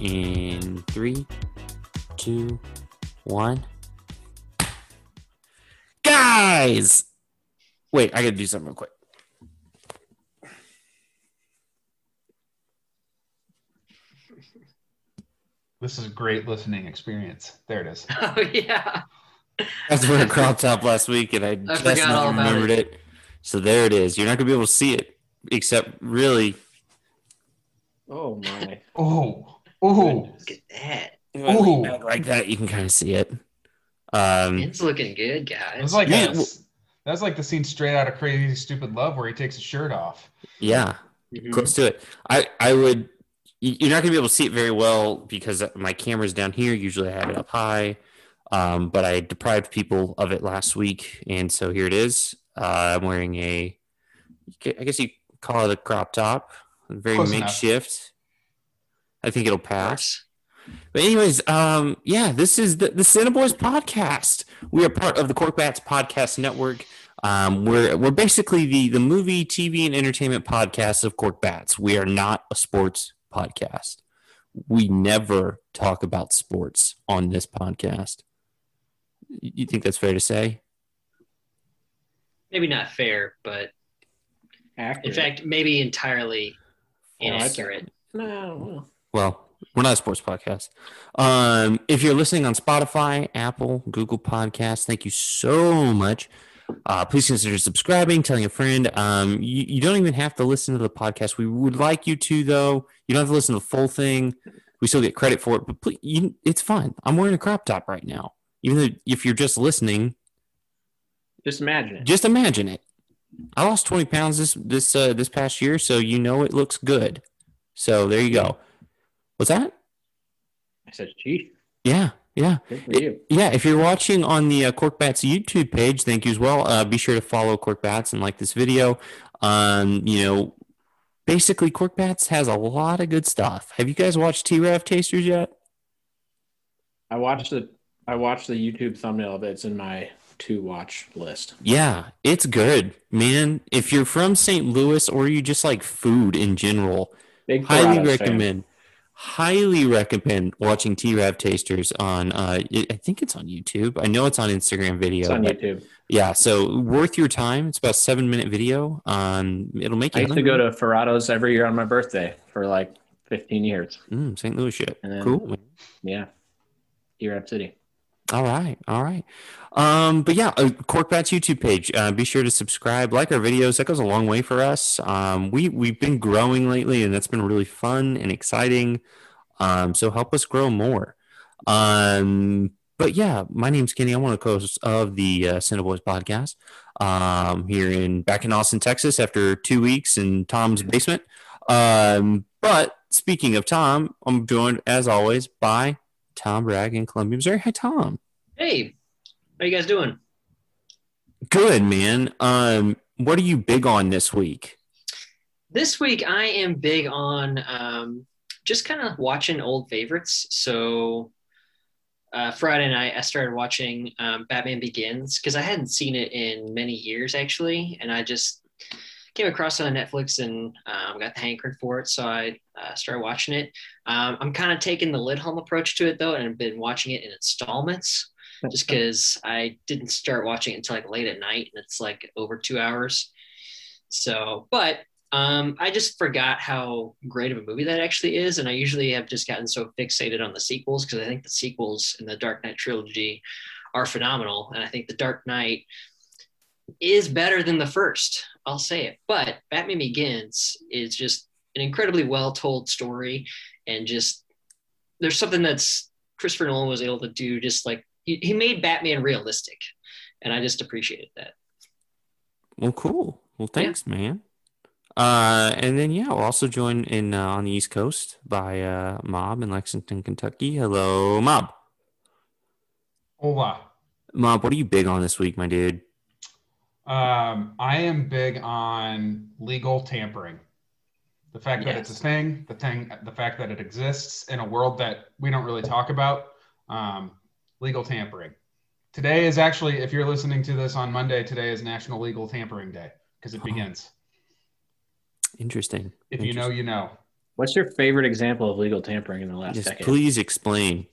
in three, two, one. Guys! Wait, I gotta do something real quick. This is a great listening experience. There it is. Oh yeah. That's where a crop top last week, and I, just forgot now all about remembered it. So there it is. You're not gonna be able to see it, except really. Oh my. Oh, oh, Look at that. Ooh. like that, you can kind of see it. Um, It's looking good, guys. was like Yeah, a- well- that's like the scene straight out of Crazy Stupid Love where he takes his shirt off. yeah, Mhm. close to it. I I would. you- You're not gonna be able to see it very well because my camera's down here. Usually, I have it up high, um, but I deprived people of it last week, and so here it is. Uh, I'm wearing a, I guess you call it a crop top, very Close enough. Makeshift. I think it'll pass. But anyways, um, yeah, this is the the Cinema Boys podcast. We are part of the Cork Bats Podcast Network. Um, we're we're basically the the movie, TV, and entertainment podcast of Cork Bats. We are not a sports podcast. We never talk about sports on this podcast. You you think that's fair to say? Maybe not fair, but Accurate. in fact, maybe entirely inaccurate. no. Well, we're not a sports podcast. Um, if you're listening on Spotify, Apple, Google Podcasts, thank you so much. Uh, please consider subscribing, telling a friend. Um, you, you don't even have to listen to the podcast. We would like you to, though. You don't have to listen to the full thing. We still get credit for it, but please, you, it's fine. I'm wearing a crop top right now. Even though if you're just listening, Just imagine it. just imagine it. I lost 20 pounds this this uh, this past year, so you know it looks good. So there you go. What's that? I said, gee, Yeah, yeah. good for you. Yeah, if you're watching on the uh, Cork Bats YouTube page, thank you as well. Uh, be sure to follow Cork Bats and like this video. Um, you know, basically, Cork Bats has a lot of good stuff. Have you guys watched T Rav Tasters yet? I watched the I watched the YouTube thumbnail of it. It's in my to watch list. Yeah, it's good, man. If you're from St. Louis or you just like food in general, Big highly recommend. fan. Highly recommend watching T Rav Tasters on. Uh, I think it's on YouTube. I know it's on Instagram video. It's on YouTube. Yeah, so worth your time. It's about a seven minute video. Um, it'll make you. I used to go to Ferrados every year on my birthday for like 15 years. mm, St. Louis shit. Then- cool. Yeah. T Rav City. All right, all right. Um, but yeah, uh, Cork Bats YouTube page. Uh, be sure to subscribe, like our videos. That goes a long way for us. Um, we we've been growing lately, and that's been really fun and exciting. Um, so help us grow more. Um, but yeah, my name's Kenny. I'm one of the co-hosts of the uh, Cinema Boys podcast. Um, here in back in Austin, Texas, after two weeks in Tom's basement. Um, but speaking of Tom, I'm joined as always by Tom Bragg in Columbia, Missouri. Hi, Tom. Hey, how you guys doing? Good man. Um, what are you big on this week? This week I am big on um, just kind of watching old favorites. So uh, Friday night I started watching um, Batman Begins because I hadn't seen it in many years actually, and I just came across it on Netflix and um, got the hankering for it, so I uh, started watching it. Um, I'm kind of taking the lid home approach to it though, and I've been watching it in installments just because I didn't start watching it until like late at night, and it's like over two hours. So, but um, I just forgot how great of a movie that actually is, and I usually have just gotten so fixated on the sequels because I think the sequels in the Dark Knight trilogy are phenomenal, and I think the Dark Knight is better than the first. I'll say it, but Batman Begins is just an incredibly well told story, and just there's something that's Christopher Nolan was able to do, just like he, he made Batman realistic, and I just appreciated that. Well, cool. Well, thanks, man. Uh, and then yeah, we'll also join in uh, on the East Coast by uh, Mob in Lexington, Kentucky. Hello, Mob. Hola. Mob, what are you big on this week, my dude? Um, I am big on legal tampering. The fact that it's a thing, the thing, the fact that it exists in a world that we don't really talk about. Um, legal tampering. Today is actually, if you're listening to this on Monday, today is National Legal Tampering Day because it Oh. begins. Interesting. If you know, you know. What's your favorite example of legal tampering in the last Just decade? please explain.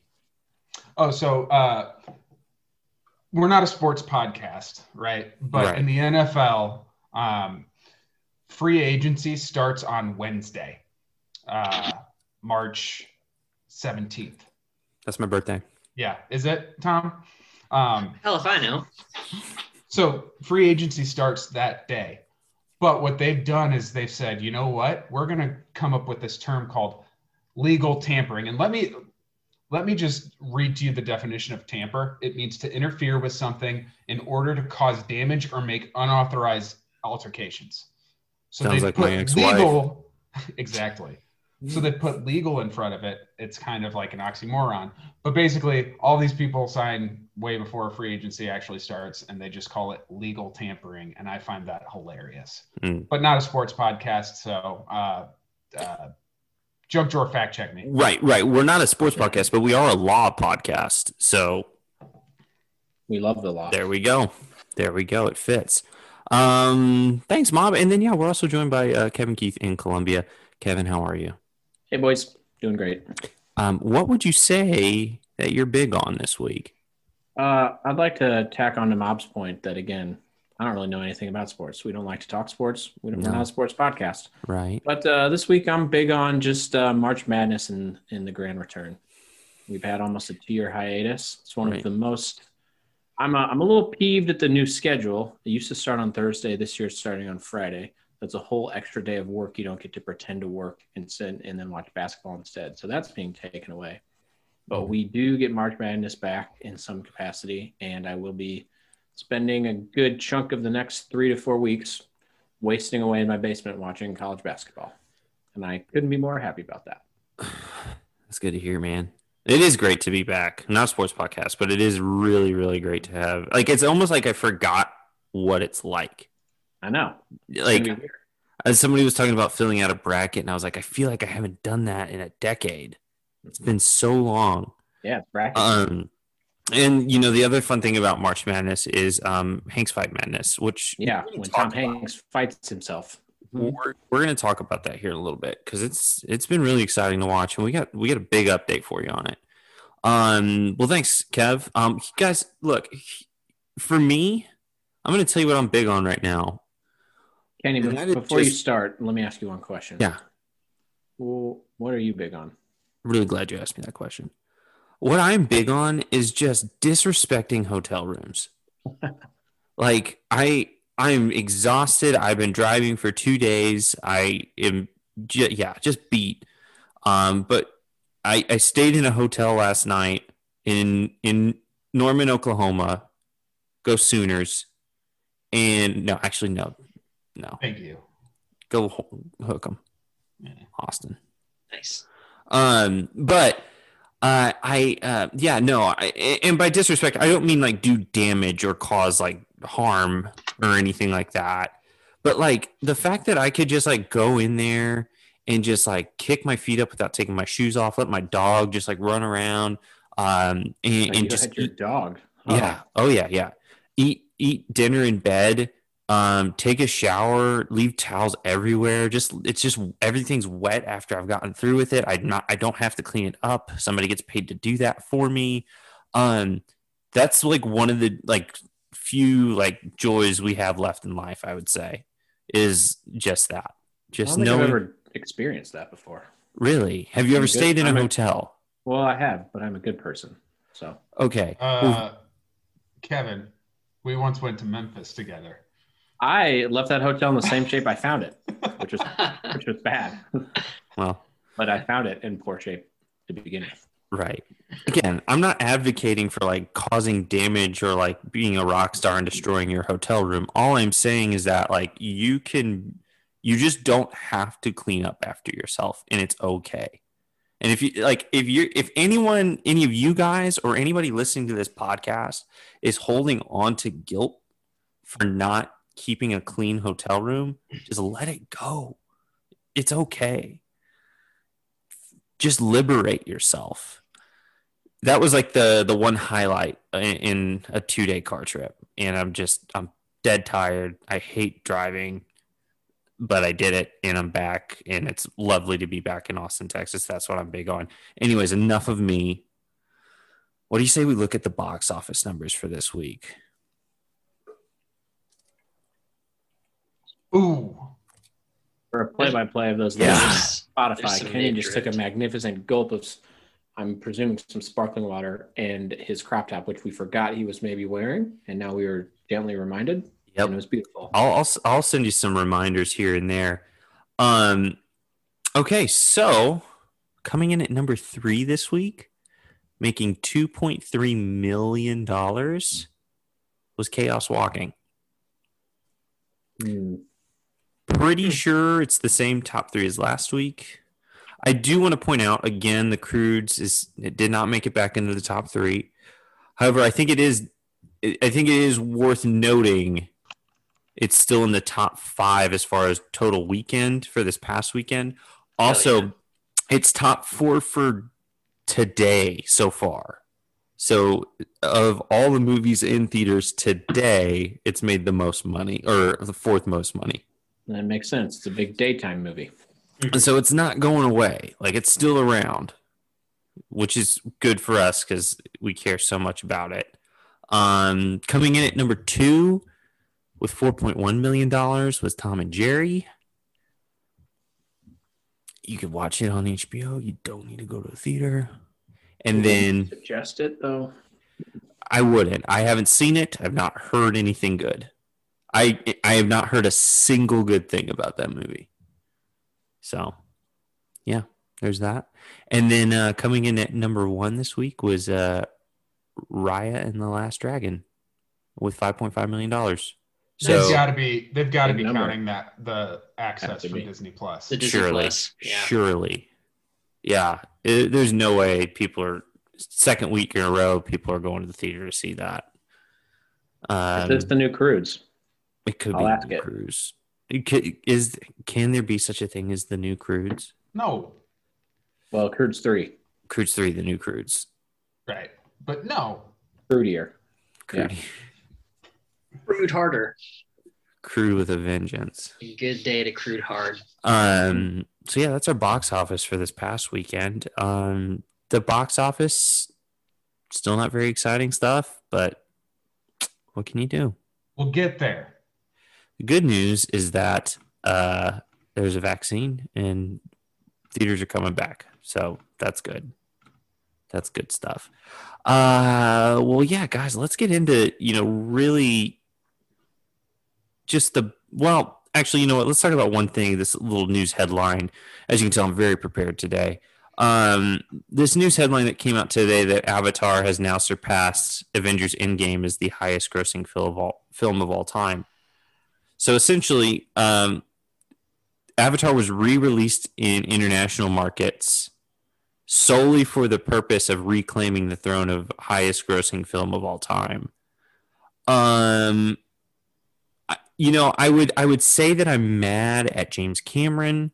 Oh, so uh, we're not a sports podcast, right? But Right. in the NFL, um, free agency starts on Wednesday, uh, March 17th. That's my birthday. Yeah, is it, Tom? Um, Hell if I know. so free agency starts that day. But what they've done is they've said, you know what? We're going to come up with this term called legal tampering. And let me let me just read to you the definition of tamper. It means to interfere with something in order to cause damage or make unauthorized altercations. So Sounds they like put my ex-wife. legal exactly. So they put legal in front of it. It's kind of like an oxymoron. But basically, all these people sign way before free agency actually starts, and they just call it legal tampering. And I find that hilarious. Mm. But not a sports podcast, so uh, uh, jump drawer fact check me. Right, right. We're not a sports podcast, but we are a law podcast. So we love the law. there we go. There we go. It fits. Um, thanks, Mob. And then yeah, we're also joined by uh, Kevin Keith in Columbia. Kevin, how are you? Hey, boys, doing great. Um, what would you say that you're big on this week? Uh, I'd like to tack on to Mob's point that again, I don't really know anything about sports. We don't like to talk sports. We don't, No. We're a sports podcast. Right. But uh, this week, I'm big on just uh, March Madness and in the grand return. We've had almost a two year hiatus. It's one Right. of the most. I'm a, I'm a little peeved at the new schedule. It used to start on Thursday. This year, it's starting on Friday. That's a whole extra day of work. You don't get to pretend to work instead and then watch basketball instead. So that's being taken away. But we do get March Madness back in some capacity, and I will be spending a good chunk of the next three to four weeks wasting away in my basement watching college basketball. And I couldn't be more happy about that. That's good to hear, man. It is great to be back. Not a sports podcast, but it is really, really great to have. Like, it's almost like I forgot what it's like. I know. It's Like, gonna be weird. as somebody was talking about filling out a bracket, and I was like, I feel like I haven't done that in a decade. It's been so long. yeah, bracket. Um, and you know, the other fun thing about March Madness is um, Hanks Fight Madness, which yeah, when Tom about. Hanks fights himself. we're, we're going to talk about that here in a little bit because it's it's been really exciting to watch, and we got we got a big update for you on it. Um, well, thanks, Kev. Um, guys, look, for me, I'm going to tell you what I'm big on right now. Kenny, And be- that is before you start, let me ask you one question. Yeah. Well, what are you big on? Really glad you asked me that question. What I'm big on is just disrespecting hotel rooms. like I I'm exhausted. I've been driving for 2 days. I am yeah, just beat. Um but I I stayed in a hotel last night in in Norman, Oklahoma. Go Sooners. And no, actually no. No. Thank you. Go ho- hook 'em. Yeah. Austin. Nice. Um, but uh, I uh, yeah no, I, and by disrespect, I don't mean like do damage or cause like harm or anything like that. But like the fact that I could just like go in there and just like kick my feet up without taking my shoes off, let my dog just like run around, um, and, and you just your eat- dog. yeah, oh yeah, yeah, eat eat dinner in bed, um, take a shower, leave towels everywhere. Just it's just everything's wet after I've gotten through with it. I not I don't have to clean it up. Somebody gets paid to do that for me. Um, that's like one of the like few like joys we have left in life. I would say is just that. Just don't I've knowing. ever experienced that before. really, have you I'm ever good- stayed in a I'm a- hotel? Well, I have, but I'm a good person. So Okay. Uh, Kevin, we once went to Memphis together. I left that hotel in the same shape I found it, which was which was bad. well, but I found it in poor shape to begin with. Right. Again, I'm not advocating for like causing damage or like being a rock star and destroying your hotel room. All I'm saying is that like you can you just don't have to clean up after yourself and it's okay. And if you like if you if anyone any of you guys or anybody listening to this podcast is holding on to guilt for not keeping a clean hotel room, just let it go. It's okay just liberate yourself. That was like the the one highlight in, in a two day car trip, and I'm just I'm dead tired. I hate driving. but I did it and I'm back and it's lovely to be back in Austin, Texas. That's what I'm big on. Anyways, enough of me. What do you say we look at the box office numbers for this week? Ooh. For a play-by-play of those Yeah. numbers, There's Spotify, some Kenny just took a magnificent gulp of, I'm presuming some sparkling water and his crop top, which we forgot he was maybe wearing, and now we were gently reminded. Yep. And it was beautiful. I'll, I'll I'll send you some reminders here and there. Um, okay, so coming in at number three this week, making two point three million dollars, was Chaos Walking. Hmm. Pretty sure it's the same top three as last week. I do want to point out again the Croods is it did not make it back into the top three. However, I think it is I think it is worth noting it's still in the top five as far as total weekend for this past weekend. Also, yeah. it's top four for today so far. So, of all the movies in theaters today, it's made the most money or the fourth most money. That makes sense. It's a big daytime movie. And so it's not going away. Like it's still around, which is good for us because we care so much about it. Um, coming in at number two with $4.1 million was Tom and Jerry. You could watch it on HBO. You don't need to go to a theater. And then Suggest it though. I wouldn't. I haven't seen it. I've not heard anything good. I I have not heard a single good thing about that movie. So, yeah, there's that. And then uh, coming in at number one this week was uh, Raya and the Last Dragon with five point five million dollars. So they've got to be they've got to be number. counting that the access to from be. Disney Plus. The Disney surely, Plus. Yeah. surely, yeah. It- there's no way people are second week in a row. People are going to the theater to see that. Um, Is this the new Croods? It could I'll be ask new it. cruise. It could, is can there be such a thing as the new Croods? No, Well, Croods three, Croods three, the new crudes. right, but no. Crudier. Yeah. Crude, Crude harder. crude with a vengeance. Good day to crude hard. Um. So yeah, that's our box office for this past weekend. Um, the box office still not very exciting stuff, but what can you do? We'll get there. Good news is that uh, there's a vaccine and theaters are coming back. So that's good. That's good stuff. Uh, well, yeah, guys, let's get into, you know, really just the, well, actually, you know what? Let's talk about one thing, this little news headline. As you can tell, I'm very prepared today. Um, this news headline that came out today that Avatar has now surpassed Avengers Endgame as the highest grossing film of all, film of all time. So essentially, um, Avatar was re-released in international markets solely for the purpose of reclaiming the throne of highest grossing film of all time. Um, you know, I would I would say that I'm mad at James Cameron.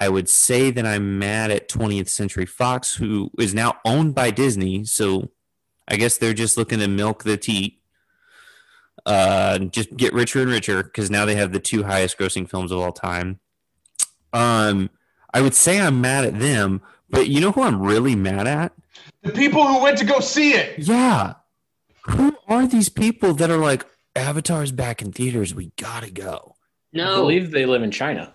I would say that I'm mad at 20th Century Fox, who is now owned by Disney. So I guess they're just looking to milk the teat uh, just get richer and richer because now they have the two highest grossing films of all time. Um, I would say I'm mad at them, but you know who I'm really mad at? The people who went to go see it. Yeah. Who are these people that are like, Avatar's back in theaters. We gotta go. No, I No, believe they live in China.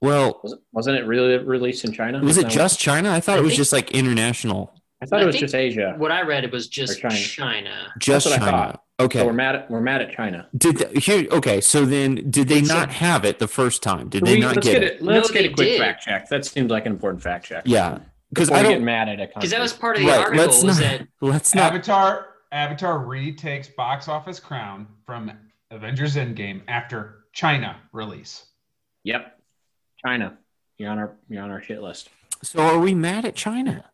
Well, Was it, wasn't it really released in China? was it just China? I thought I it was think- just like international. What- I thought I it was just Asia. what I read it was just China. China. Just what I China. thought. Okay. So we're mad at we're mad at China. did they, here? Okay. So then, did they It's not have it the first time? Did Can they we- not let's get, get it? it. Let's No, get a quick did. fact check. That seems like an important fact check. Yeah. Because I don't. get mad at a Because that was part of the Right. article Let's not. that Let's not. Avatar Avatar retakes box office crown from Avengers Endgame after China release. Yep. China. You're on our you're on our shit list. So are we mad at China?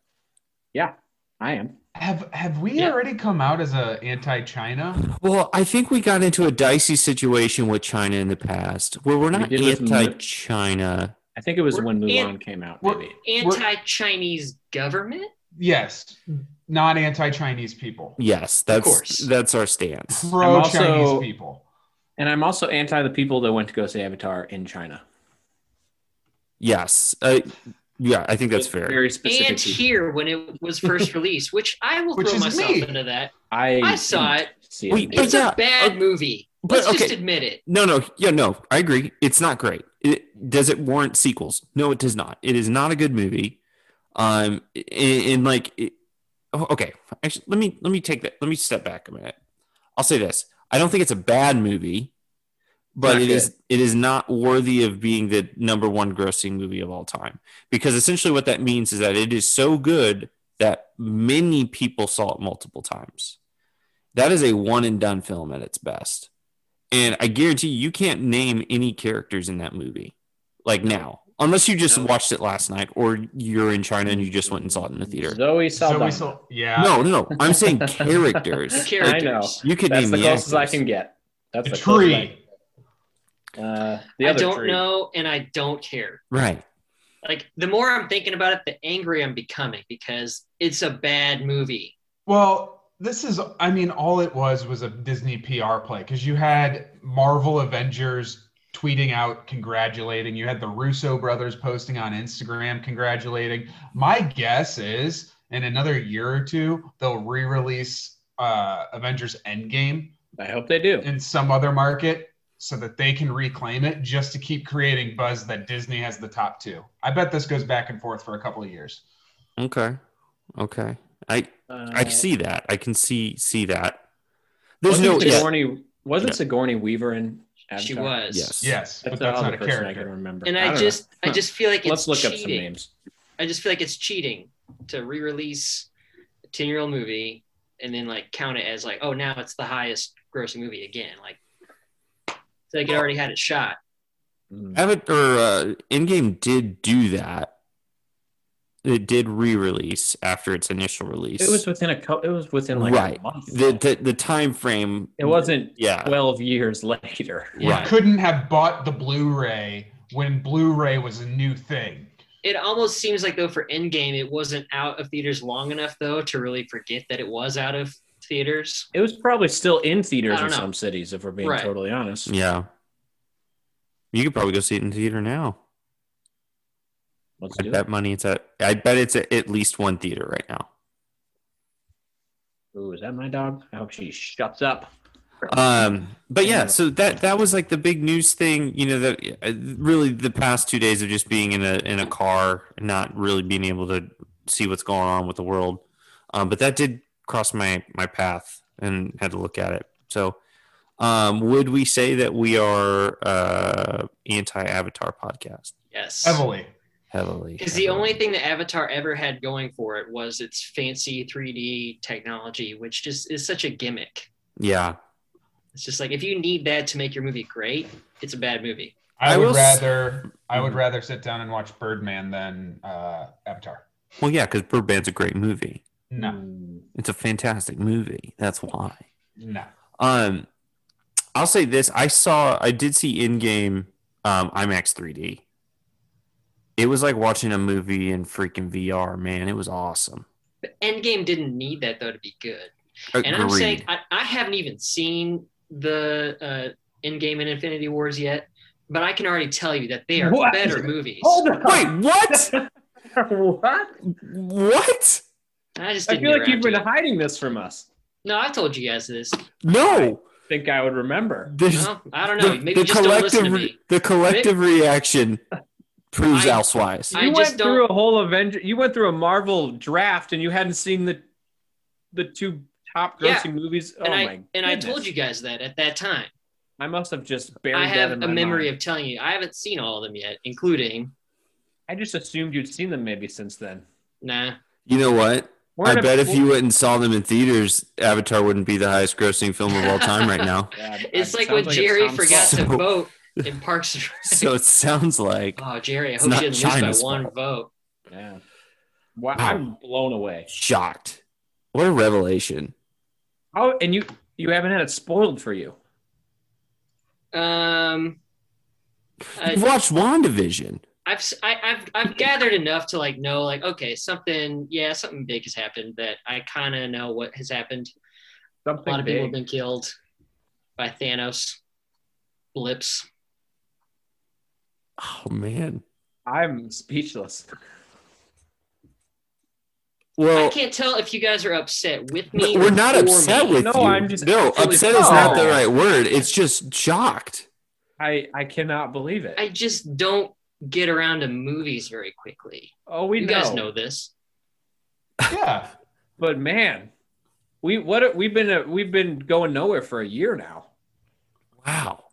Yeah, I am. Have have we Yeah. already come out as a anti-China? Well, I think we got into a dicey situation with China in the past where we're not did with anti-China. I think it was We're when Mulan in- came out, maybe. anti-Chinese government. Yes, not anti-Chinese people. Yes, that's course. that's our stance. Pro-Chinese people. And I'm also anti the people that went to go see Avatar in China. Yes. Uh, yeah, I think that's fair. Very specific. and people. here when it was first released, which I will Which throw myself me. into that. I I saw it. See it. Wait, It's yeah, a bad uh, movie. but Let's just admit it. No, no, yeah, no. I agree. It's not great. It, does it warrant sequels? No, it does not. It is not a good movie. Um, and, and like, it, oh, okay. Actually, let me let me take that. Let me step back a minute. I'll say this. I don't think it's a bad movie, but Not it is it is not worthy of being the number one grossing movie of all time. Because essentially, what that means is that it is so good that many people saw it multiple times. That is a one and done film at its best. And I guarantee you, you can't name any characters in that movie like now, unless you just No. watched it last night or you're in China and you just went and saw it in the theater. Zoe Saldana. Zoe Sal- yeah. No, no, no. I'm saying characters. The I know. characters. You could That's name the the closest I can get. That's The the closest tree. Can- Uh, the I other don't tree. know, and I don't care. Right. Like the more I'm thinking about it, the angrier I'm becoming because it's a bad movie. Well, this is, I mean, all it was was a Disney PR play because you had Marvel Avengers tweeting out congratulating. You had the Russo brothers posting on Instagram congratulating. My guess is in another year or two, they'll re release uh, Avengers Endgame I hope they do. in some other market so that they can reclaim it just to keep creating buzz that Disney has the top two. I bet this goes back and forth for a couple of years. Okay. Okay. I Uh, I see that. I can see see that. There's wasn't no yeah, Sigourney, wasn't Sigourney Weaver in Avatar? She was. yes. Yes, That's but the that's not a person I can remember. And I I, don't know. just I just feel like it's Let's look cheating. up some names. I just feel like it's cheating to re-release a 10-year-old movie and then like count it as like, oh now it's the highest grossing movie again. Like it's like it already had it shot. Mm. Avatar or uh, Endgame did do that. It did re-release after its initial release. It was within a co- it was within like right. a month. The, the the time frame. it wasn't Yeah. 12 years later. You Right. couldn't have bought the Blu-ray when Blu-ray was a new thing. It almost seems like though for Endgame it wasn't out of theaters long enough though to really forget that it was out of theaters. It was probably still in theaters in know. some cities, if we're being Right. totally honest. Yeah. You could probably go see it in theater now. Let's I do bet it. money it's at. I bet it's at at least one theater right now. Ooh, is that my dog? I hope she shuts up. Um, but yeah, so that that was like the big news thing. You know, that uh, really the past two days of just being in a in a car and not really being able to see what's going on with the world. Um, but that did cross my my path and had to look at it. So, um, would we say that we are uh, anti Avatar podcast Yes. Heavily. heavily? Because the only thing that Avatar ever had going for it was its fancy 3D technology, which just is such a gimmick. yeah, It's just like if you need that to make your movie great, it's a bad movie. I, I would rather I would Mhm. rather sit down and watch Birdman than uh, Avatar. well, yeah, because Birdman's a great movie. No. It's a fantastic movie. That's why. no. Um, I'll say this: I saw, I did see Endgame um, IMAX 3D. It was like watching a movie in freaking VR. Man, it was awesome. But Endgame didn't need that though to be good. Agreed. And I'm saying I, I haven't even seen the uh, Endgame and Infinity Wars yet, but I can already tell you that they are What? better movies. Hold on. Wait, what? what? what? I just I didn't feel like you've been it. hiding this from us. No, I told you guys this. No. Think I would remember. There's, Well, I don't know. the, Maybe the you just don't listen to collective, me. the collective reaction proves I- elsewise. I You just went don't- through a whole Avenger. You went through a Marvel draft, and you hadn't seen the the two top Yeah. grossing movies. Oh and my! I and I told you guys that at that time. I must have just buried I that I have in a memory mind. of telling you. I haven't seen all of them yet, including I just assumed you'd seen them maybe since then. nah. You know what? We're I in a- bet if you went and saw them in theaters, Avatar wouldn't be the highest grossing film of all time right now. Yeah, It's like sounds when it Jerry forgot so- to vote in Parks and Rec. So it sounds like Oh, Jerry, I hope you didn't lose by one fault. vote. Yeah. Wow, Wow. I'm blown away. shocked. What a revelation. Oh, and you you haven't had it spoiled for you. Um, I- You've watched WandaVision. I've s- I, have i I've gathered enough to like know like okay something yeah something big has happened that I kind of know what has happened. A lot of people have been killed by Thanos. blips. Oh man. I'm speechless. Well, I can't tell if you guys are upset with me. we're or not for upset me. with No, you. I'm just no. Upset is not the right word. It's just shocked. I I cannot believe it. I just don't get around to movies very quickly. oh, we you know. guys know this. Yeah. But man, we what we've been uh, we've been going nowhere for a year now. Wow.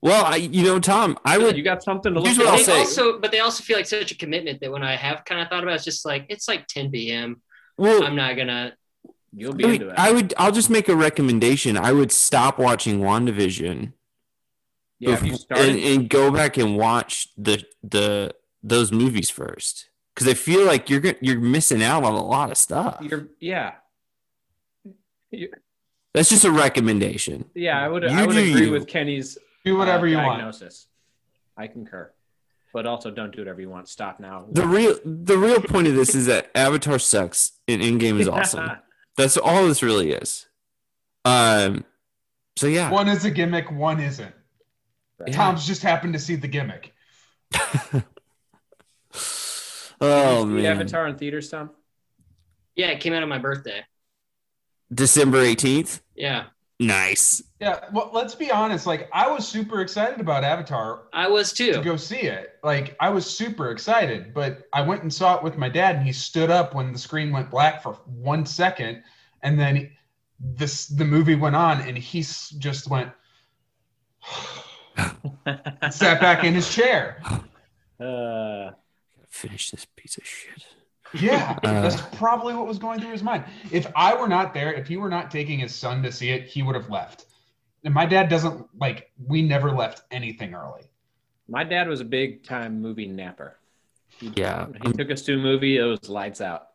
Well, I, you know, Tom, I would. You got something to Here's look what at. I'll they say. also, but they also feel like such a commitment that when I have kind of thought about it, it's just like it's like 10 p.m. Well, I'm not gonna. You'll be I into it. I would. I'll just make a recommendation. I would stop watching WandaVision yeah, if you started, and, and go back and watch the the those movies first because I feel like you're you're missing out on a lot of stuff. you're yeah. You- That's just a recommendation. yeah, I would You I would agree you. with Kenny's Do whatever uh, you want. diagnosis. I concur. But also don't do whatever you want. Stop now. The real the real point of this is that Avatar sucks and Endgame is awesome. That's all this really is. Um. So yeah. One is a gimmick, one isn't. Right. Tom's just happened to see the gimmick. Oh Did you man. Avatar in theaters, Tom? Yeah, it came out on my birthday. December eighteenth. Yeah, Nice. Yeah, well, let's be honest. Like, I was super excited about Avatar I was too. to go see it. Like, I was super excited, but I went and saw it with my dad, and he stood up when the screen went black for one second, and then this the movie went on, and he just went, sat back in his chair. Uh, Finish this piece of shit. Yeah, Uh. that's probably what was going through his mind. If I were not there, if he were not taking his son to see it, he would have left. And my dad doesn't like. We never left anything early. my dad was a big time movie napper. He, Yeah. he took us to a movie. It was lights out.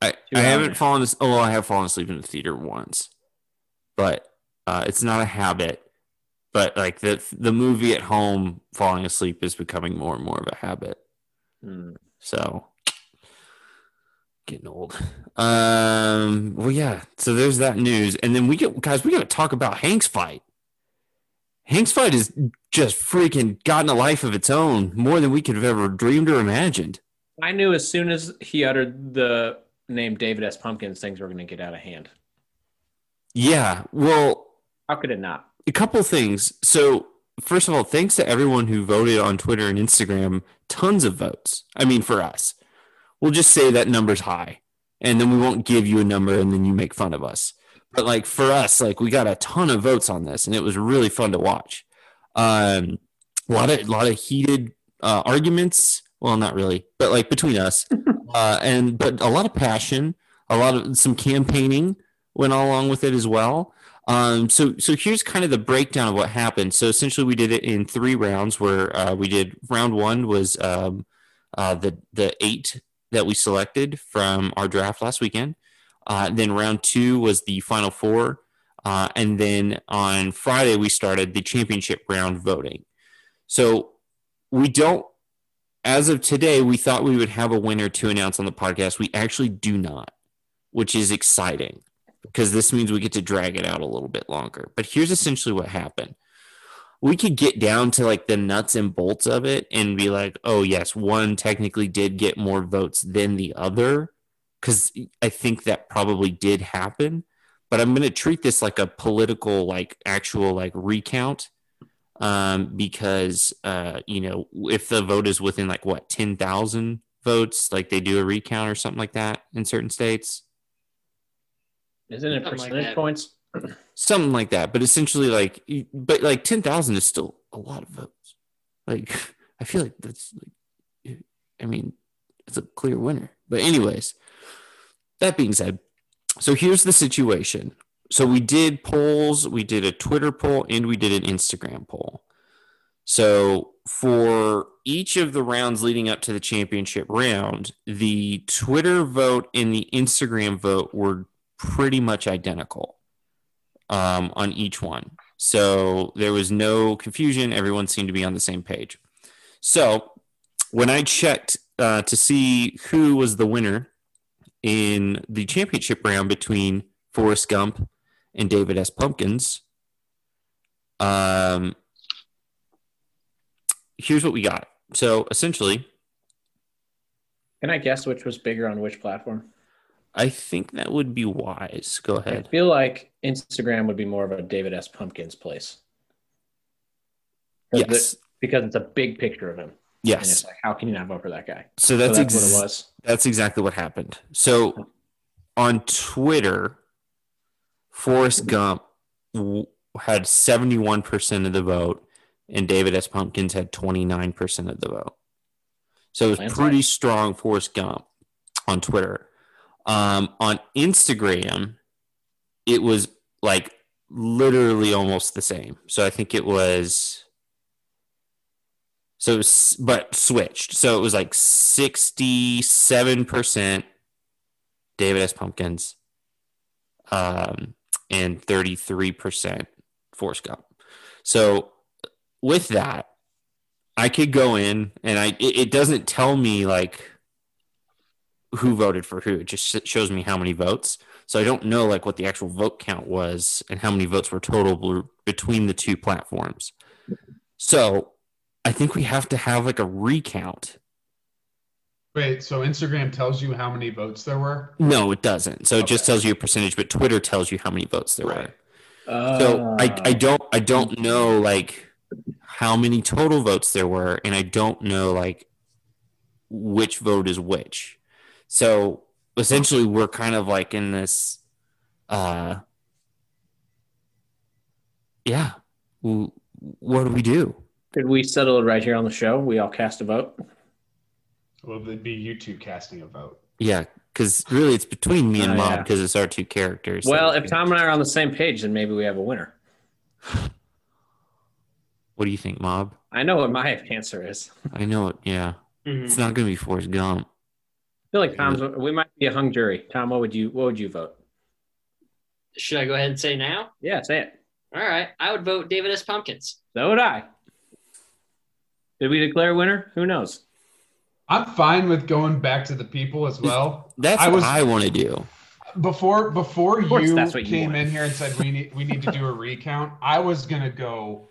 I, I haven't fallen. as- Oh, I have fallen asleep in the theater once, but uh, it's not a habit. But like the the movie at home, falling asleep is becoming more and more of a habit. Hmm. So getting old. Um. Well, yeah. So there's that news, and then we get guys. We got to talk about Hanks Fight. Hanks Fight has just freaking gotten a life of its own, more than we could have ever dreamed or imagined. I knew as soon as he uttered the name David S. Pumpkins, things were going to get out of hand. Yeah. Well, How could it not? A couple things. So, first of all, thanks to everyone who voted on Twitter and Instagram. Tons of votes. I mean, for us, we'll just say that number's high, and then we won't give you a number, and then you make fun of us. But like for us, like we got a ton of votes on this, and it was really fun to watch. Um, a lot of a lot of heated uh, arguments. Well, not really, but like between us, uh, and but a lot of passion, a lot of some campaigning went along with it as well. Um, so so here's kind of the breakdown of what happened. So essentially, we did it in three rounds. Where uh, we did round one was um, uh, the the eight that we selected from our draft last weekend. Uh, then round two was the final four, uh, and then on Friday we started the championship round voting. So we don't. As of today, we thought we would have a winner to announce on the podcast. We actually do not, which is exciting because this means we get to drag it out a little bit longer. But here's essentially what happened. We could get down to like the nuts and bolts of it and be like, oh, yes, one technically did get more votes than the other. Because I think that probably did happen. But I'm going to treat this like a political, like actual, like recount. Um, because, uh, you know, if the vote is within like what, 10,000 votes, like they do a recount or something like that in certain states. Isn't it Something like percentage that. points? something like that but essentially like but like 10,000 is still a lot of votes like i feel like that's like i mean it's a clear winner but anyways that being said so here's the situation so we did polls we did a twitter poll and we did an instagram poll so for each of the rounds leading up to the championship round the twitter vote and the instagram vote were pretty much identical um, on each one. So there was no confusion. Everyone seemed to be on the same page. So when I checked uh, to see who was the winner in the championship round between Forrest Gump and David S. Pumpkins, Um, here's what we got. So essentially, Can I guess which was bigger on which platform? I think that would be wise. Go ahead. I feel like Instagram would be more of a David S. Pumpkins place. Yes. it- because it's a big picture of him. And it's Yes. like, how can you not vote for that guy? So that's, so that's ex- what it was. That's exactly what happened. So on Twitter, Forrest Gump w- had 71% of the vote, and David S. Pumpkins had 29% of the vote. So it was pretty strong Forrest Gump on Twitter. Um, on Instagram, it was like literally almost the same. So I think it was. So, it was, but switched. So it was like 67% David S. Pumpkins um, and 33% Forrest Gump. So with that, I could go in and I it, it doesn't tell me like who voted for who. It just shows me how many votes. So I don't know like what the actual vote count was and how many votes were total between the two platforms. So I think we have to have like a recount. Wait, so Instagram tells you how many votes there were? No, it doesn't. So it just tells you a percentage, but Twitter tells you how many votes there Right. were. So I, I Uh, don't I don't know like how many total votes there were, and I don't know like which vote is which. So essentially, we're kind of like in this. uh Yeah, W- what do we do? could we settle it right here on the show? We all cast a vote. Well, it'd be you two casting a vote. Yeah, because really, it's between me and Oh, Mob yeah. because it's our two characters. Well, that- if Tom and I are on the same page, then maybe we have a winner. what do you think, Mob? I know what my answer is. I know it. Yeah, Mhm. it's not gonna be Forrest Gump. I feel like Tom's. We might be a hung jury. Tom, what would you? What would you vote? Should I go ahead and say now? Yeah, say it. All right. I would vote David S. Pumpkins. So would I. Did we declare a winner? Who knows? I'm fine with going back to the people as well. That's I what I want to do. Before before you that's what you came in here and said we need we need to do a recount, I was gonna go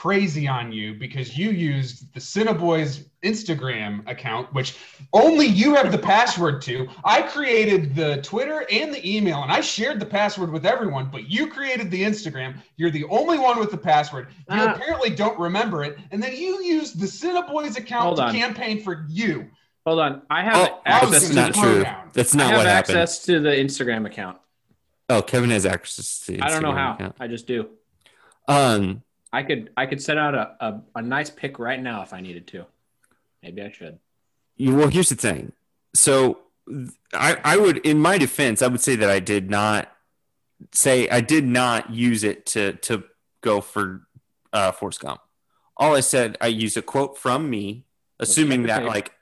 crazy on you because you used the CineBoiz Instagram account, which only you have the password to. I created the Twitter and the email, and I shared the password with everyone, but you created the Instagram. You're the only one with the password. You Ah. apparently don't remember it, and then you used the CineBoiz account Hold to on. campaign for you. Hold on. I have Oh, access that's gonna not true. down. That's I have what happened. access to the Instagram account. Oh, Kevin has access to. the I don't know how. account. I just do. Um, I could I could set out a, a, a nice pick right now if I needed to. Maybe I should. you, well, here's the thing. So, I I would, in my defense, I would say that I did not say I did not use it to to go for uh, Forrest Gump. All I said, I used a quote from me, assuming that like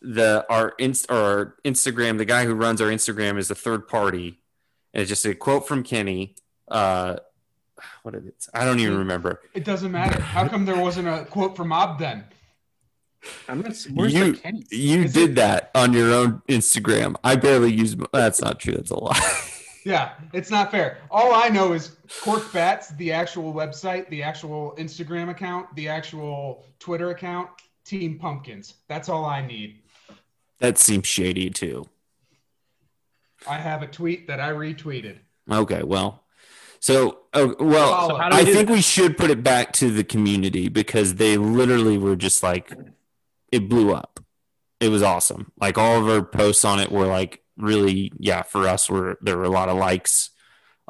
the our inst or our Instagram, the guy who runs our Instagram is a third party, and it's just a quote from Kenny. Uh, what is it? I don't even remember. It doesn't matter. How come there wasn't a quote from Mob then? I'm not. Where's You- the Kenny? You Is did it- that on your own Instagram. I barely use. That's not true. That's a lie. Yeah, it's not fair. All I know is Cork Bats, the actual website, the actual Instagram account, the actual Twitter account, Team Pumpkins. That's all I need. that seems shady too. I have a tweet that I retweeted. Okay, well, so oh, well, Follow. how do we I think that? we should put it back to the community because they literally were just like, it blew up. It was awesome. Like all of our posts on it were like really, yeah, for us, were there were a lot of likes,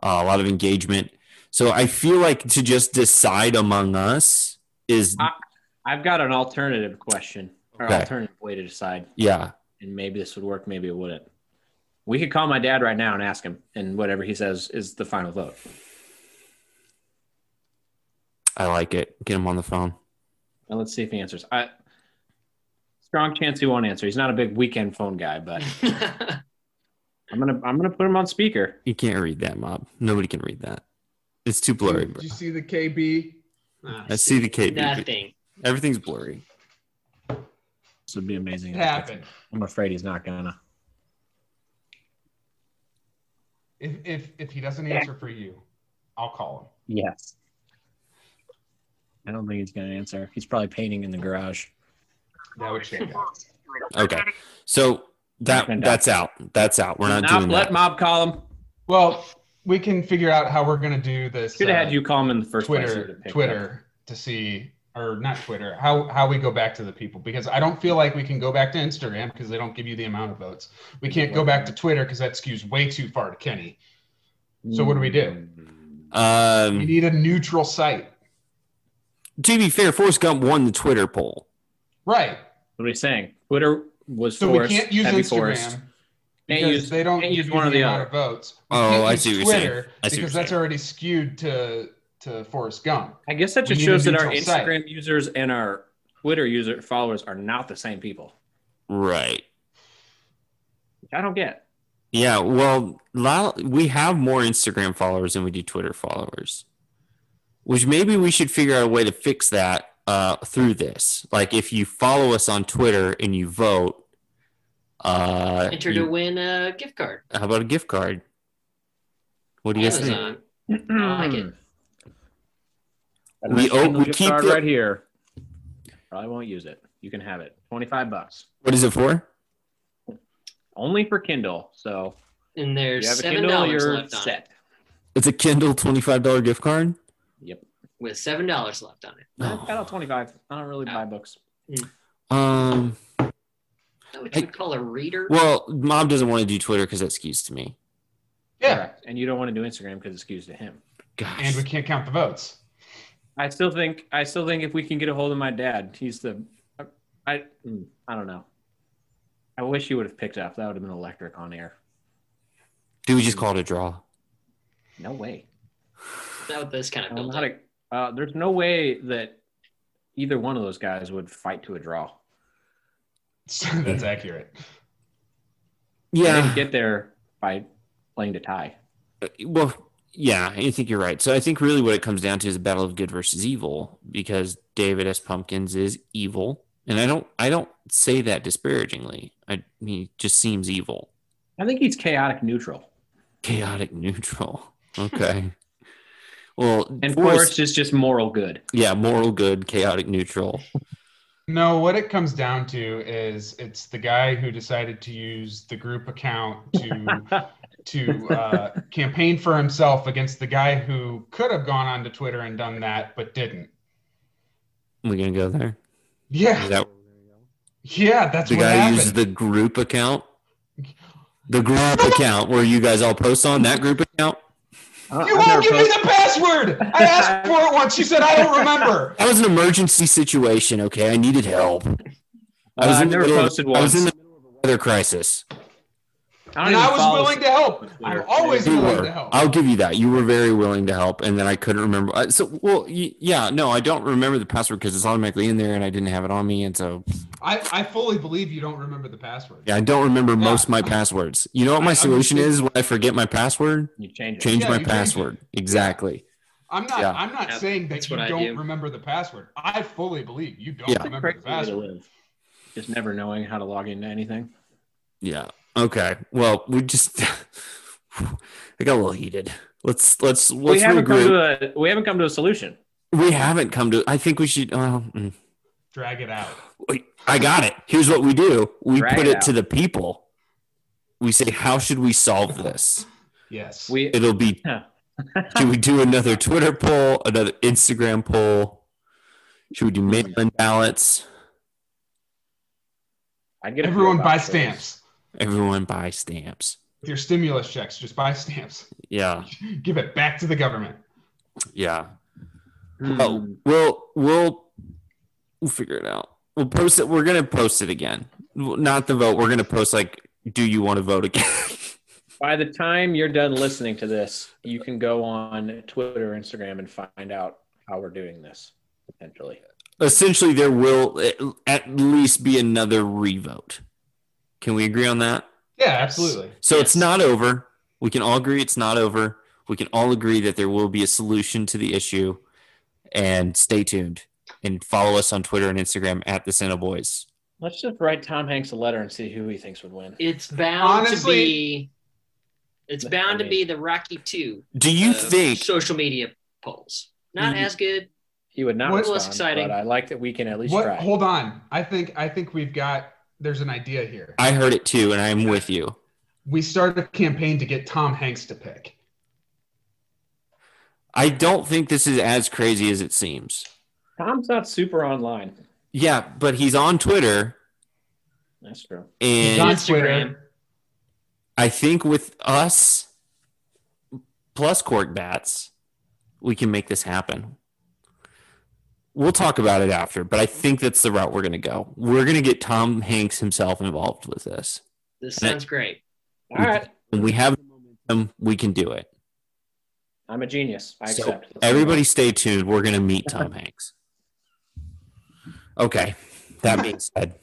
uh, a lot of engagement. So I feel like to just decide among us is, I- I've got an alternative question or Okay. alternative way to decide, yeah, and maybe this would work, maybe it wouldn't. We could call my dad right now and ask him, and whatever he says is the final vote. I like it. Get him on the phone. And let's see if he answers. I strong chance he won't answer. He's not a big weekend phone guy, but I'm gonna I'm gonna put him on speaker. You can't read that, mob. Nobody can read that. It's too blurry, bro. Did you see the KB? Ah, I see the KB. Nothing. Everything's blurry. This would be amazing. It happened. I'm afraid he's not gonna. If, if if he doesn't answer for you, I'll call him. Yes. I don't think he's going to answer. He's probably painting in the garage. That would change. Okay. So that that's out. That's out. We're not Now, doing let that. Mob call him. Well, we can figure out how we're gonna do this. Should have uh, had you call him in the first place. He would've Twitter, up. Twitter to see, or not Twitter, how how we go back to the people because I don't feel like we can go back to Instagram because they don't give you the amount of votes. We can't go back to Twitter because that skews way too far to Kenny. So what do we do? We Um, need a neutral site, to be fair, Forrest Gump won the Twitter poll. right? What are we saying? Twitter was So Forrest, we can't use heavy Instagram Forrest. Because use, they don't can't use one of the the amount other. of votes. We Oh, I use see what you're saying. Twitter I see because that's saying. already skewed to to Forrest Gump. I guess that just need a shows that our neutral site. Instagram users and our Twitter user followers are not the same people. Right. Which I don't get. Yeah. Well, we have more Instagram followers than we do Twitter followers, which maybe we should figure out a way to fix that uh, through this. Like, if you follow us on Twitter and you vote, uh, Enter you- to win a gift card. how about a gift card? What do you guys think? Amazon. I like it. We nice owe- we gift keep card the- right here. Probably won't use it. You can have it. Twenty-five bucks. What is it for? Only for Kindle. So And if there's you have a seven Kindle, dollars you're left on set. It's a Kindle twenty-five dollar gift card. Yep. With seven dollars left on it. I got out twenty-five. I don't really buy books. Um. Is that what you would call a reader? Well, mom doesn't want to do Twitter because that skews to me. Yeah, Correct. And you don't want to do Instagram because it skews to him. Gosh. and we can't count the votes. I still think I still think if we can get a hold of my dad, he's the I I, mm, don't know. I wish he would have picked up. That would have been electric on air. do we just call it a draw? No way. Now this kind of I don't built know how up. to, uh, there's no way that either one of those guys would fight to a draw. That's accurate. They Yeah. didn't get there by playing to tie. Uh, well yeah i think you're right so i think really what it comes down to is a battle of good versus evil because david s pumpkins is evil and i don't i don't say that disparagingly i he just seems evil I think he's chaotic neutral. chaotic neutral okay well And Forrest- Forrest is just moral good. yeah moral good chaotic neutral No, what it comes down to is it's the guy who decided to use the group account to to uh, campaign for himself against the guy who could have gone onto Twitter and done that but didn't. we're gonna go there Yeah, that yeah, that's the what guy who happened. uses the group account the group account where you guys all post on that group account you won't give me the password. I asked for it once. She said I don't remember. that was an emergency situation okay i needed help I was Uh, in the never middle of- posted I was in the middle of a weather crisis. Don't And I was willing to help. I'm always You willing were. to help. I'll give you that. You were very willing to help, and then I couldn't remember. uh, So, well, yeah, no, I don't remember the password because it's automatically in there, and I didn't have it on me, and so I, I fully believe you don't remember the password. yeah, I don't remember Yeah. most of my passwords. You know what I my solution is when I forget my password? You change it. Change Yeah, my you change it. password. Exactly. I'm not. Yeah. I'm not Yeah, saying that you don't do. remember the password. I fully believe you don't Yeah. remember the Crazy way to password. Just never knowing how to log into anything. Yeah. Okay. Well, we just I got a little heated. Let's let's we let's haven't come to a we haven't come to a solution. we haven't come to. I think we should. Well, mm. Drag it out. I got it. Here's what we do. We Drag put it it, to the people. We say, how should we solve this? Yes. We It'll be, should we do another Twitter poll, another Instagram poll? Should we do mail-in ballots? I'd get Everyone PO buy box, please. stamps. Everyone buy stamps. With your stimulus checks, just buy stamps. Yeah, Give it back to the government. yeah. Hmm. Oh, we'll we'll we'll figure it out. We'll post it. We're gonna post it again. Not the vote. We're gonna post like, do you want to vote again? By the time you're done listening to this, you can go on Twitter, Instagram, and find out how we're doing this potentially. Essentially, there will at- at least be another revote. Can we agree on that? Yeah, absolutely. So it's not over. We can all agree it's not over. We can all agree that there will be a solution to the issue. And stay tuned and follow us on Twitter and Instagram at the CineBoiz. Let's just write Tom Hanks a letter and see who he thinks would win. It's bound Honestly- to be. It's I bound to be the Rocky Two Do you of think? social media polls. Not as good He would not What- respond, Less exciting. but I like that we can at least What? try. Hold on. I think I think we've got. There's an idea here. I heard it too, and I'm with you. We start a campaign to get Tom Hanks to pick. I don't think this is as crazy as it seems. Tom's not super online. Yeah, but he's on Twitter, That's true. He's and on Instagram. Twitter. I think with us plus Cork Bats, we can make this happen. We'll talk about it after, but I think that's the route we're going to go. We're going to get Tom Hanks himself involved with this. This And I- sounds great. All right. When we have the momentum, we can do it. I'm a genius. I So accept. everybody stay tuned. We're going to meet Tom Hanks. Okay. That being said,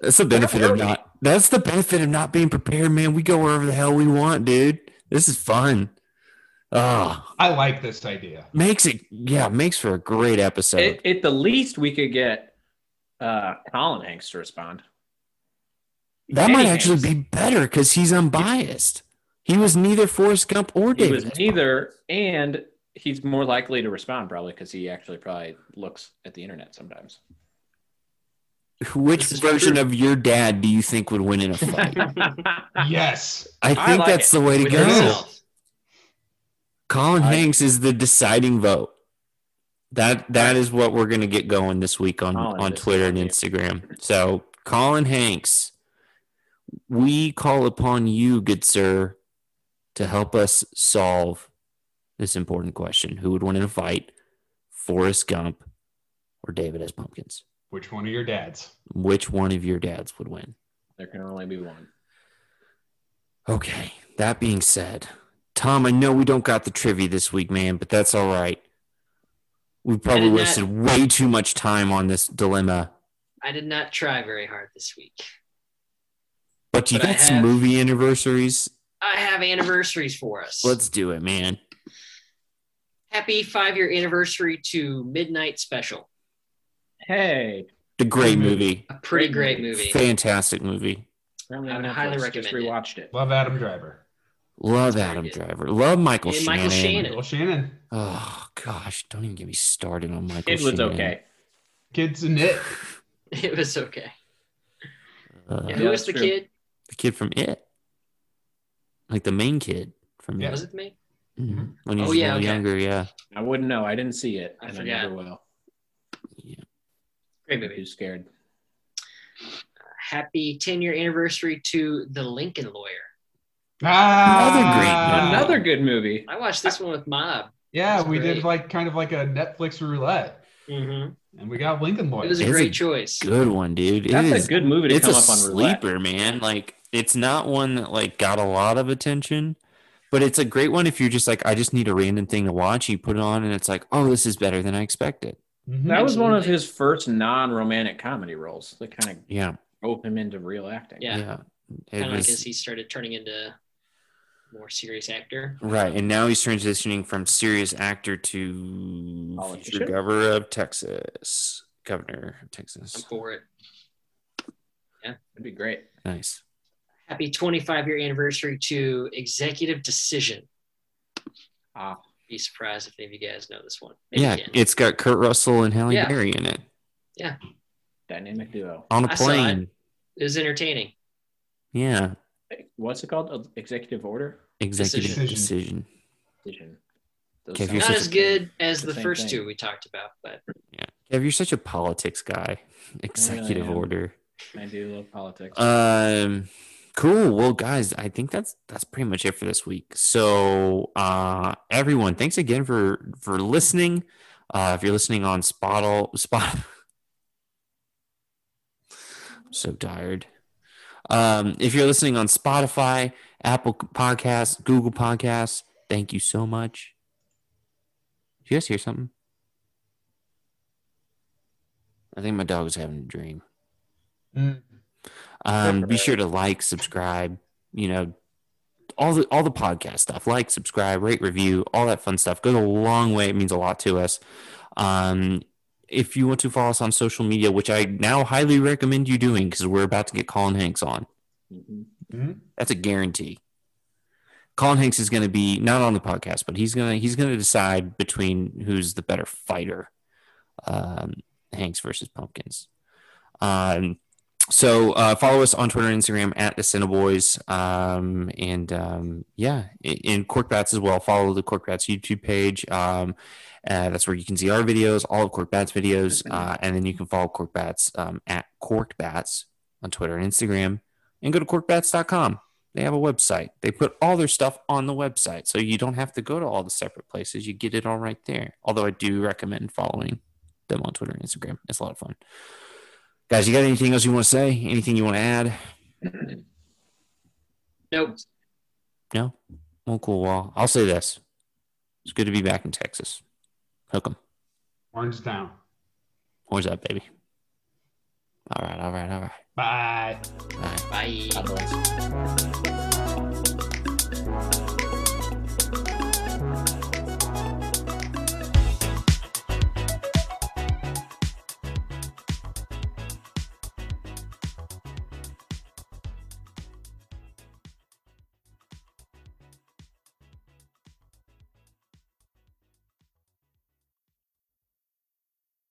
that's the benefit of not. That's the benefit of not being prepared, man. We go wherever the hell we want, dude. This is fun. Ah, I like this idea. makes it yeah, makes for a great episode. At, at the least, we could get uh, Colin Hanks to respond. that Kenny might actually Hanks. be better because he's unbiased. He was neither Forrest Gump or He David. was neither, and he's more likely to respond probably because he actually probably looks at the internet sometimes. Which version true. of your dad do you think would win in a fight? Yes. I I think like that's it. the way to With go. himself. Colin I- Hanks is the deciding vote. That that is what we're gonna get going this week on Colin, on Twitter and. Instagram. So Colin Hanks, we call upon you, good sir, to help us solve this important question: Who would win in a fight, Forrest Gump or David S. Pumpkins? Which one of your dads? Which one of your dads would win? there can only be one. Okay. That being said, Tom, I know we don't got the trivia this week, man, but that's all right. We probably did not- wasted way too much time on this dilemma. I did not try very hard this week. But you But I got some movie anniversaries. I have anniversaries for us. Let's do it, man. Happy five year anniversary to Midnight Special. Hey, The great movie. movie. A pretty Great great movie. Fantastic movie. I I would highly Just recommend it. rewatched it. Love Adam Driver. Love That's Adam. Driver. Love Michael And Shannon. Michael Shannon. Bill Shannon. Oh gosh, don't even get me started on Michael It was Shannon. okay. Kids in it. It was okay. Uh, Yeah, Yeah, who was the true. kid? the kid from It. Like the main kid from Yeah. It. Was it me? Mhm. When he Oh, was a yeah, okay. younger, yeah. I wouldn't know. I didn't see it. I and forgot. I never will. Great I'm movie. too scared. Happy 10 year anniversary to The Lincoln Lawyer. Ah, Another good movie. I watched this one with Mob. Yeah, we great. did like kind of like a Netflix roulette, Mm-hmm. and we got Lincoln It was a It's a great choice. Good one, dude. It That's is- a good movie to it's come a up on roulette. sleeper, man. Like it's not one that like got a lot of attention, but it's a great one if you're just like, I just need a random thing to watch. You put it on, and it's like, oh, this is better than I expected. Mhm. That was one of his first non-romantic comedy roles that kind of Yeah, drove him into real acting. Yeah. yeah. Kind of like as he started turning into a more serious actor. right, and now he's transitioning from serious actor to future governor of Texas. Governor of Texas. I'm for it. Yeah. It'd be great. Nice. Happy 25 year anniversary to Executive Decision. Ah, Be surprised if any of you guys know this one. Maybe Yeah, you it's got Kurt Russell and Halle Yeah. Berry in it Yeah. dynamic duo. on a saw it. plane. It was entertaining. Yeah, What's it called? Executive order. executive Decision. decision. Decision. Those Okay, if sound you're Not as a- good as the the, first thing. two we talked about, but yeah. Kev, you're such a politics guy. Executive am. order. I do love politics. Um, cool. Well, guys, I think that's that's pretty much it for this week. So, uh, everyone, thanks again for for listening. Uh, if you're listening on Spot, Spot, I'm so tired. Um, if you're listening on Spotify, Apple Podcasts, Google Podcasts, thank you so much. Did you guys hear something? I think my dog was having a dream. Mm. Um, be sure to like, subscribe, you know, all the all the podcast stuff. Like, subscribe, rate, review, all that fun stuff goes a long way. It means a lot to us. Um, if you want to follow us on social media, which I now highly recommend you doing because we're about to get Colin Hanks on. Mhm. Mhm. That's a guarantee. Colin Hanks is going to be not on the podcast, but he's gonna he's gonna decide between who's the better fighter, um, Hanks versus Pumpkins. Um, so uh, follow us on Twitter and Instagram at the CineBoiz. Um, and um, yeah, in Cork Bats as well. Follow the Cork Bats YouTube page. Um, uh, that's where you can see our videos, all of Cork Bats videos, uh, and then you can follow Cork Bats um, at Cork Bats on Twitter and Instagram, and go to corkbats.com. They have a website. They put all their stuff on the website, so you don't have to go to all the separate places. You get it all right there. Although I do recommend following them on Twitter and Instagram. It's a lot of fun. Guys, you got anything else you want to say? Anything you want to add? Nope. No? Well, cool. Well, I'll say this. It's good to be back in Texas. Hook 'em. Orange down. Where's that, baby? All right, all right, all right. Bye. Bye. Bye. Bye, boys.